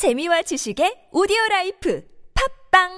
재미와 지식의 오디오 라이프 팟빵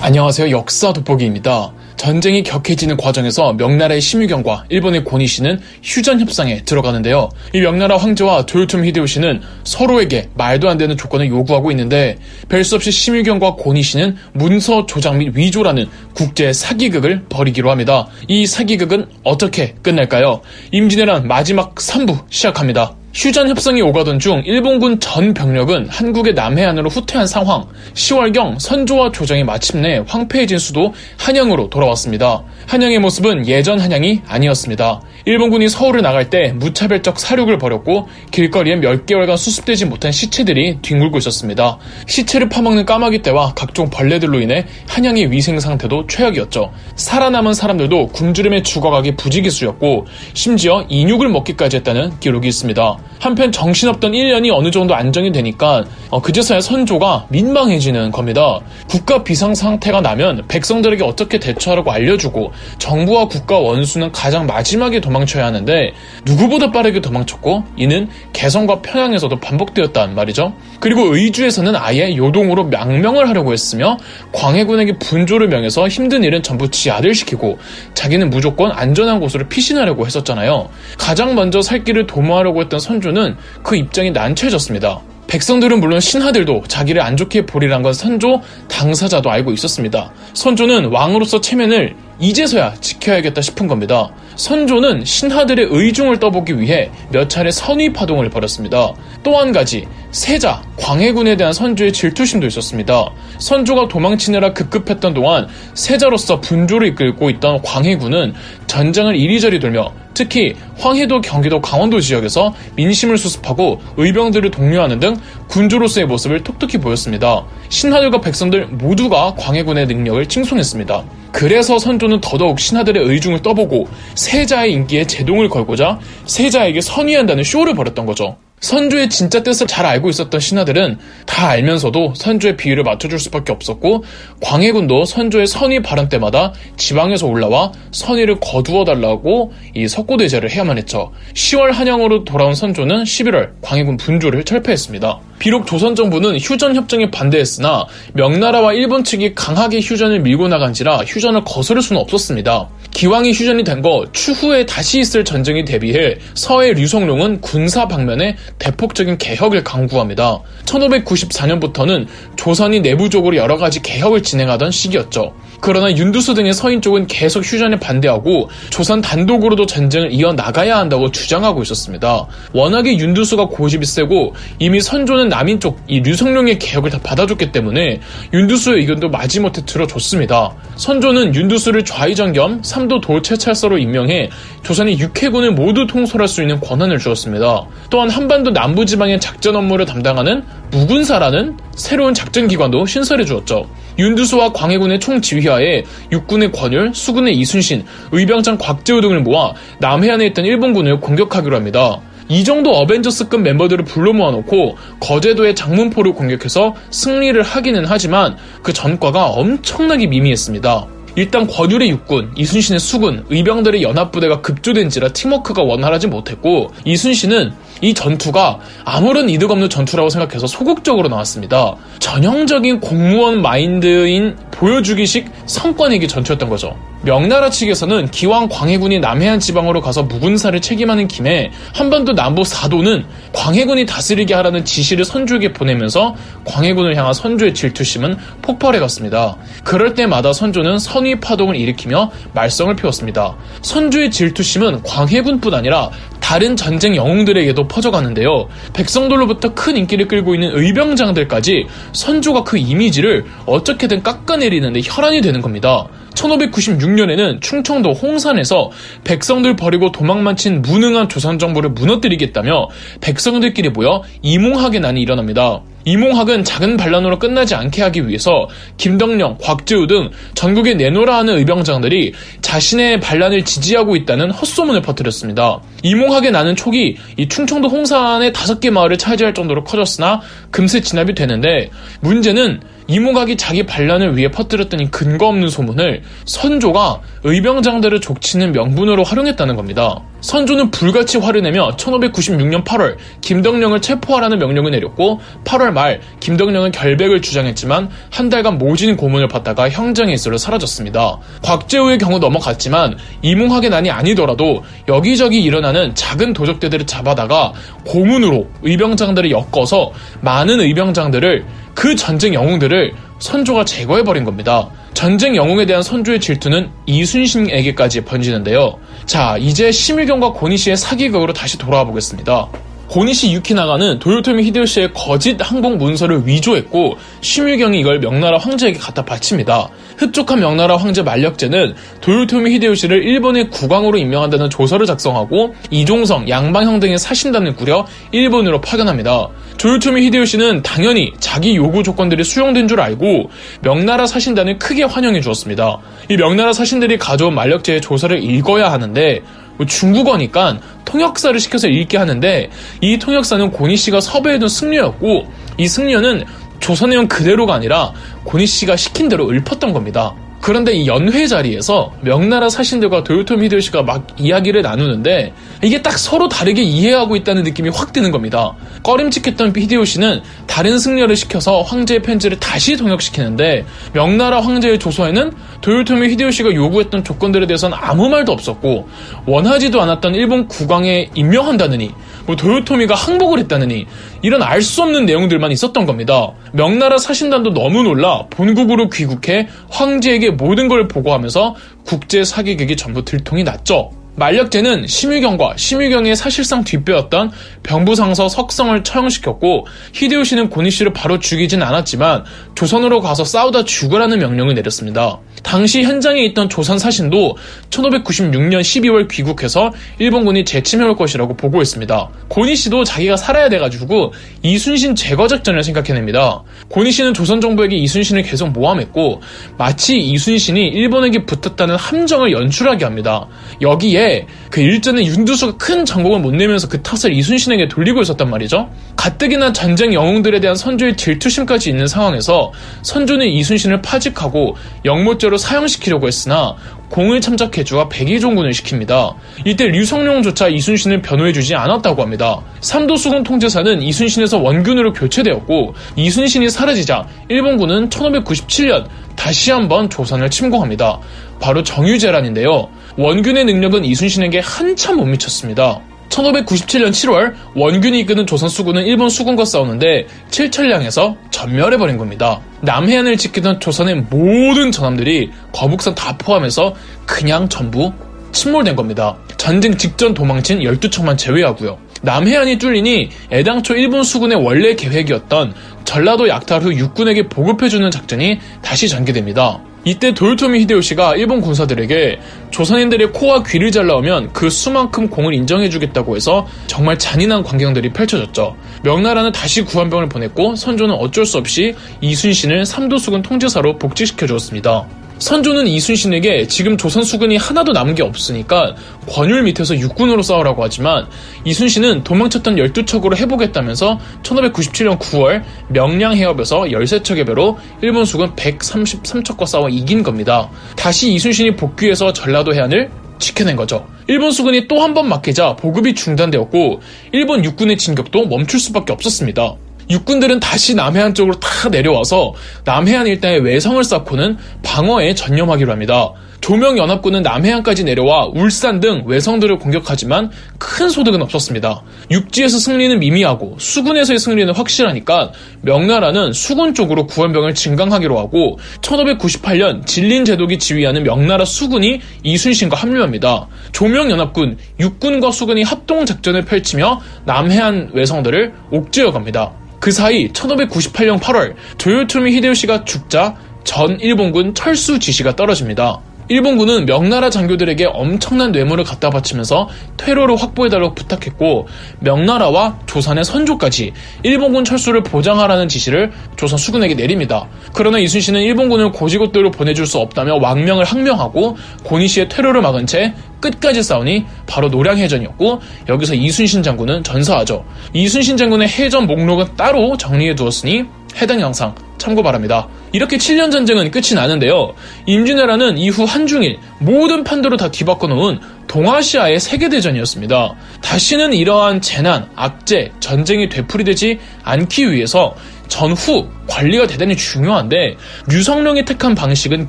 안녕하세요. 역사 돋보기입니다. 전쟁이 격해지는 과정에서 명나라의 심유경과 일본의 고니시는 휴전 협상에 들어가는데요. 이 명나라 황제와 도요토미 히데요시는 서로에게 말도 안 되는 조건을 요구하고 있는데 별 수 없이 심유경과 고니시는 문서 조작 및 위조라는 국제 사기극을 벌이기로 합니다. 이 사기극은 어떻게 끝날까요? 임진왜란 마지막 3부 시작합니다. 휴전 협상이 오가던 중 일본군 전 병력은 한국의 남해안으로 후퇴한 상황. 10월경 선조와 조정이 마침내 황폐해진 수도 한양으로 돌아왔습니다. 한양의 모습은 예전 한양이 아니었습니다. 일본군이 서울을 나갈 때 무차별적 사륙을 벌였고 길거리에 몇 개월간 수습되지 못한 시체들이 뒹굴고 있었습니다. 시체를 파먹는 까마귀 떼와 각종 벌레들로 인해 한양의 위생 상태도 최악이었죠. 살아남은 사람들도 굶주림에 죽어가기 부지기수였고 심지어 인육을 먹기까지 했다는 기록이 있습니다. 한편 정신없던 1년이 어느 정도 안정이 되니까 어, 그제서야 선조가 민망해지는 겁니다. 국가 비상 상태가 나면 백성들에게 어떻게 대처하라고 알려주고 정부와 국가 원수는 가장 마지막에 도망쳐야 하는데 누구보다 빠르게 도망쳤고 이는 개성과 평양에서도 반복되었단 말이죠. 그리고 의주에서는 아예 요동으로 망명을 하려고 했으며 광해군에게 분조를 명해서 힘든 일은 전부 지 아들 시키고 자기는 무조건 안전한 곳으로 피신하려고 했었잖아요. 가장 먼저 살 길을 도모하려고 했던 선조는 그 입장이 난처해졌습니다. 백성들은 물론 신하들도 자기를 안 좋게 보리란 건 선조 당사자도 알고 있었습니다. 선조는 왕으로서 체면을 이제서야 지켜야겠다 싶은 겁니다. 선조는 신하들의 의중을 떠보기 위해 몇 차례 선의 파동을 벌였습니다. 또 한 가지, 세자, 광해군에 대한 선조의 질투심도 있었습니다. 선조가 도망치느라 급급했던 동안 세자로서 분조를 이끌고 있던 광해군은 전장을 이리저리 돌며 특히 황해도 경기도 강원도 지역에서 민심을 수습하고 의병들을 독려하는 등 군주로서의 모습을 톡톡히 보였습니다. 신하들과 백성들 모두가 광해군의 능력을 칭송했습니다. 그래서 선조는 더더욱 신하들의 의중을 떠보고 세자의 인기에 제동을 걸고자 세자에게 선의한다는 쇼를 벌였던 거죠. 선조의 진짜 뜻을 잘 알고 있었던 신하들은 다 알면서도 선조의 비위를 맞춰줄 수밖에 없었고 광해군도 선조의 선의 발언 때마다 지방에서 올라와 선의를 거두어 달라고 이 석고대제를 해야만 했죠. 10월 한양으로 돌아온 선조는 11월 광해군 분조를 철폐했습니다. 비록 조선 정부는 휴전 협정에 반대했으나 명나라와 일본 측이 강하게 휴전을 밀고 나간지라 휴전을 거스를 수는 없었습니다. 기왕이 휴전이 된 거 추후에 다시 있을 전쟁에 대비해 서해 류성룡은 군사 방면에 대폭적인 개혁을 강구합니다. 1594년부터는 조선이 내부적으로 여러 가지 개혁을 진행하던 시기였죠. 그러나 윤두수 등의 서인 쪽은 계속 휴전에 반대하고 조선 단독으로도 전쟁을 이어나가야 한다고 주장하고 있었습니다. 워낙에 윤두수가 고집이 세고 이미 선조는 남인 쪽 이 류성룡의 개혁을 다 받아줬기 때문에 윤두수의 의견도 마지못해 들어줬습니다. 선조는 윤두수를 좌의정 겸 삼도 도체찰서로 임명해 조선이 육해군을 모두 통솔할 수 있는 권한을 주었습니다. 또한 한반도 남부지방의 작전 업무를 담당하는 무군사라는 새로운 작전기관도 신설해 주었죠. 윤두수와 광해군의 총지휘하에 육군의 권율, 수군의 이순신, 의병장 곽재우 등을 모아 남해안에 있던 일본군을 공격하기로 합니다. 이 정도 어벤져스급 멤버들을 불러 모아놓고 거제도의 장문포를 공격해서 승리를 하기는 하지만 그 전과가 엄청나게 미미했습니다. 일단 권율의 육군, 이순신의 수군, 의병들의 연합부대가 급조된지라 팀워크가 원활하지 못했고 이순신은 이 전투가 아무런 이득 없는 전투라고 생각해서 소극적으로 나왔습니다. 전형적인 공무원 마인드인 보여주기식 성과내기 전투였던 거죠. 명나라 측에서는 기왕 광해군이 남해안 지방으로 가서 무군사를 책임하는 김에 한반도 남부 사도는 광해군이 다스리게 하라는 지시를 선조에게 보내면서 광해군을 향한 선조의 질투심은 폭발해 갔습니다. 그럴 때마다 선조는 선의 파동을 일으키며 말썽을 피웠습니다. 선조의 질투심은 광해군뿐 아니라 다른 전쟁 영웅들에게도 퍼져가는데요. 백성들로부터 큰 인기를 끌고 있는 의병장들까지 선조가 그 이미지를 어떻게든 깎아내리는데 혈안이 되는 겁니다. 1596년에는 충청도 홍산에서 백성들 버리고 도망만 친 무능한 조선 정부를 무너뜨리겠다며 백성들끼리 모여 이몽학의 난이 일어납니다. 이몽학은 작은 반란으로 끝나지 않게 하기 위해서 김덕령, 곽재우 등 전국에 내놓으라 하는 의병장들이 자신의 반란을 지지하고 있다는 헛소문을 퍼뜨렸습니다. 이몽학의 나는 촉이 이 충청도 홍산의 다섯 개 마을을 차지할 정도로 커졌으나 금세 진압이 되는데 문제는 이모각이 자기 반란을 위해 퍼뜨렸더니 근거 없는 소문을 선조가 의병장들을 족치는 명분으로 활용했다는 겁니다. 선조는 불같이 화를 내며 1596년 8월 김덕령을 체포하라는 명령을 내렸고 8월 말 김덕령은 결백을 주장했지만 한 달간 모진 고문을 받다가 형장에 있으러 사라졌습니다. 곽재우의 경우 넘어갔지만 이몽학의 난이 아니더라도 여기저기 일어나는 작은 도적대들을 잡아다가 고문으로 의병장들을 엮어서 많은 의병장들을 그 전쟁 영웅들을 선조가 제거해버린 겁니다. 전쟁 영웅에 대한 선조의 질투는 이순신에게까지 번지는데요. 자, 이제 심일경과 고니씨의 사기극으로 다시 돌아와 보겠습니다. 고니시 유키나가는 도요토미 히데요시의 거짓 항복 문서를 위조했고 심일경이 이걸 명나라 황제에게 갖다 바칩니다. 흡족한 명나라 황제 만력제는 도요토미 히데요시를 일본의 국왕으로 임명한다는 조서를 작성하고 이종성, 양방형 등의 사신단을 꾸려 일본으로 파견합니다. 도요토미 히데요시는 당연히 자기 요구 조건들이 수용된 줄 알고 명나라 사신단을 크게 환영해 주었습니다. 이 명나라 사신들이 가져온 만력제의 조서를 읽어야 하는데 뭐 중국어니까 통역사를 시켜서 읽게 하는데 이 통역사는 고니 씨가 섭외해둔 승려였고 이 승려는 조선의원 그대로가 아니라 고니 씨가 시킨 대로 읊었던 겁니다. 그런데 이 연회 자리에서 명나라 사신들과 도요토미 히데요시가 막 이야기를 나누는데 이게 딱 서로 다르게 이해하고 있다는 느낌이 확 드는 겁니다. 꺼림칙했던 히데요시는 다른 승려를 시켜서 황제의 편지를 다시 통역시키는데 명나라 황제의 조서에는 도요토미 히데요시가 요구했던 조건들에 대해서는 아무 말도 없었고 원하지도 않았던 일본 국왕에 임명한다느니 뭐 도요토미가 항복을 했다느니 이런 알 수 없는 내용들만 있었던 겁니다. 명나라 사신단도 너무 놀라 본국으로 귀국해 황제에게 모든 걸 보고하면서 국제 사기극이 전부 들통이 났죠. 만력제는 심의경과 심의경의 사실상 뒷배였던 병부상서 석성을 처형시켰고 히데요시는 고니씨를 바로 죽이진 않았지만 조선으로 가서 싸우다 죽으라는 명령을 내렸습니다. 당시 현장에 있던 조선 사신도 1596년 12월 귀국해서 일본군이 재침해올 것이라고 보고했습니다. 고니씨도 자기가 살아야 돼가지고 이순신 제거 작전을 생각해냅니다. 고니씨는 조선 정부에게 이순신을 계속 모함했고 마치 이순신이 일본에게 붙었다는 함정을 연출하게 합니다. 여기에 그 일전에 윤두수가 큰 전공을 못 내면서 그 탓을 이순신에게 돌리고 있었단 말이죠. 가뜩이나 전쟁 영웅들에 대한 선조의 질투심까지 있는 상황에서 선조는 이순신을 파직하고 영모죄로 사형시키려고 했으나 공을 참작해주어 백의종군을 시킵니다. 이때 류성룡조차 이순신을 변호해주지 않았다고 합니다. 삼도수군 통제사는 이순신에서 원균으로 교체되었고 이순신이 사라지자 일본군은 1597년 다시 한번 조선을 침공합니다. 바로 정유재란인데요. 원균의 능력은 이순신에게 한참 못 미쳤습니다. 1597년 7월 원균이 이끄는 조선 수군은 일본 수군과 싸우는데 칠천량에서 전멸해버린 겁니다. 남해안을 지키던 조선의 모든 전함들이 거북선 다 포함해서 그냥 전부 침몰된 겁니다. 전쟁 직전 도망친 12척만 제외하고요. 남해안이 뚫리니 애당초 일본 수군의 원래 계획이었던 전라도 약탈 후 육군에게 보급해주는 작전이 다시 전개됩니다. 이때 도요토미 히데요시가 일본 군사들에게 조선인들의 코와 귀를 잘라오면 그 수만큼 공을 인정해주겠다고 해서 정말 잔인한 광경들이 펼쳐졌죠. 명나라는 다시 구한병을 보냈고 선조는 어쩔 수 없이 이순신을 삼도수군 통제사로 복직시켜 주었습니다. 선조는 이순신에게 지금 조선 수군이 하나도 남은 게 없으니까 권율 밑에서 육군으로 싸우라고 하지만 이순신은 도망쳤던 12척으로 해보겠다면서 1597년 9월 명량 해협에서 13척의 배로 일본 수군 133척과 싸워 이긴 겁니다. 다시 이순신이 복귀해서 전라도 해안을 지켜낸 거죠. 일본 수군이 또 한 번 막히자 보급이 중단되었고 일본 육군의 진격도 멈출 수밖에 없었습니다. 육군들은 다시 남해안 쪽으로 다 내려와서 남해안 일대에 외성을 쌓고는 방어에 전념하기로 합니다. 조명연합군은 남해안까지 내려와 울산 등 외성들을 공격하지만 큰 소득은 없었습니다. 육지에서 승리는 미미하고 수군에서의 승리는 확실하니까 명나라는 수군 쪽으로 구원병을 증강하기로 하고 1598년 진린 제독이 지휘하는 명나라 수군이 이순신과 합류합니다. 조명연합군, 육군과 수군이 합동작전을 펼치며 남해안 외성들을 옥죄어 갑니다. 그 사이 1598년 8월 도요토미 히데요시가 죽자 전 일본군 철수 지시가 떨어집니다. 일본군은 명나라 장교들에게 엄청난 뇌물을 갖다 바치면서 퇴로를 확보해달라고 부탁했고 명나라와 조선의 선조까지 일본군 철수를 보장하라는 지시를 조선 수군에게 내립니다. 그러나 이순신은 일본군을 고지곳대로 보내줄 수 없다며 왕명을 항명하고 고니시의 퇴로를 막은 채 끝까지 싸우니 바로 노량해전이었고 여기서 이순신 장군은 전사하죠. 이순신 장군의 해전 목록은 따로 정리해 두었으니 해당 영상 참고 바랍니다. 이렇게 7년 전쟁은 끝이 나는데요. 임진왜란은 이후 한중일 모든 판도를 다 뒤바꿔 놓은 동아시아의 세계대전이었습니다. 다시는 이러한 재난, 악재, 전쟁이 되풀이되지 않기 위해서 전후 관리가 대단히 중요한데 류성룡이 택한 방식은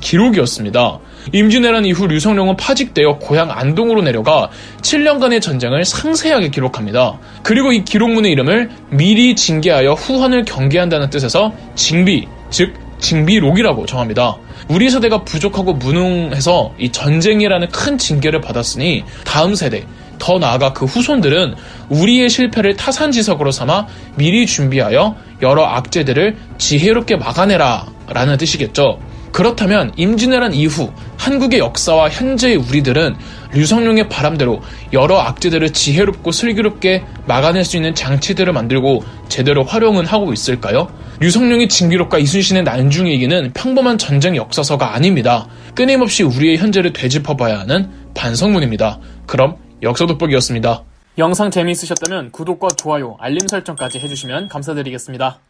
기록이었습니다. 임진왜란 이후 류성룡은 파직되어 고향 안동으로 내려가 7년간의 전쟁을 상세하게 기록합니다. 그리고 이 기록문의 이름을 미리 징계하여 후환을 경계한다는 뜻에서 징비, 즉 징비록이라고 정합니다. 우리 세대가 부족하고 무능해서 이 전쟁이라는 큰 징계를 받았으니 다음 세대, 더 나아가 그 후손들은 우리의 실패를 타산지석으로 삼아 미리 준비하여 여러 악재들을 지혜롭게 막아내라 라는 뜻이겠죠. 그렇다면 임진왜란 이후 한국의 역사와 현재의 우리들은 류성룡의 바람대로 여러 악재들을 지혜롭고 슬기롭게 막아낼 수 있는 장치들을 만들고 제대로 활용은 하고 있을까요? 류성룡의 징기록과 이순신의 난중일기는 평범한 전쟁 역사서가 아닙니다. 끊임없이 우리의 현재를 되짚어봐야 하는 반성문입니다. 그럼 역사 돋보기였습니다. 영상 재미있으셨다면 구독과 좋아요, 알림 설정까지 해주시면 감사드리겠습니다.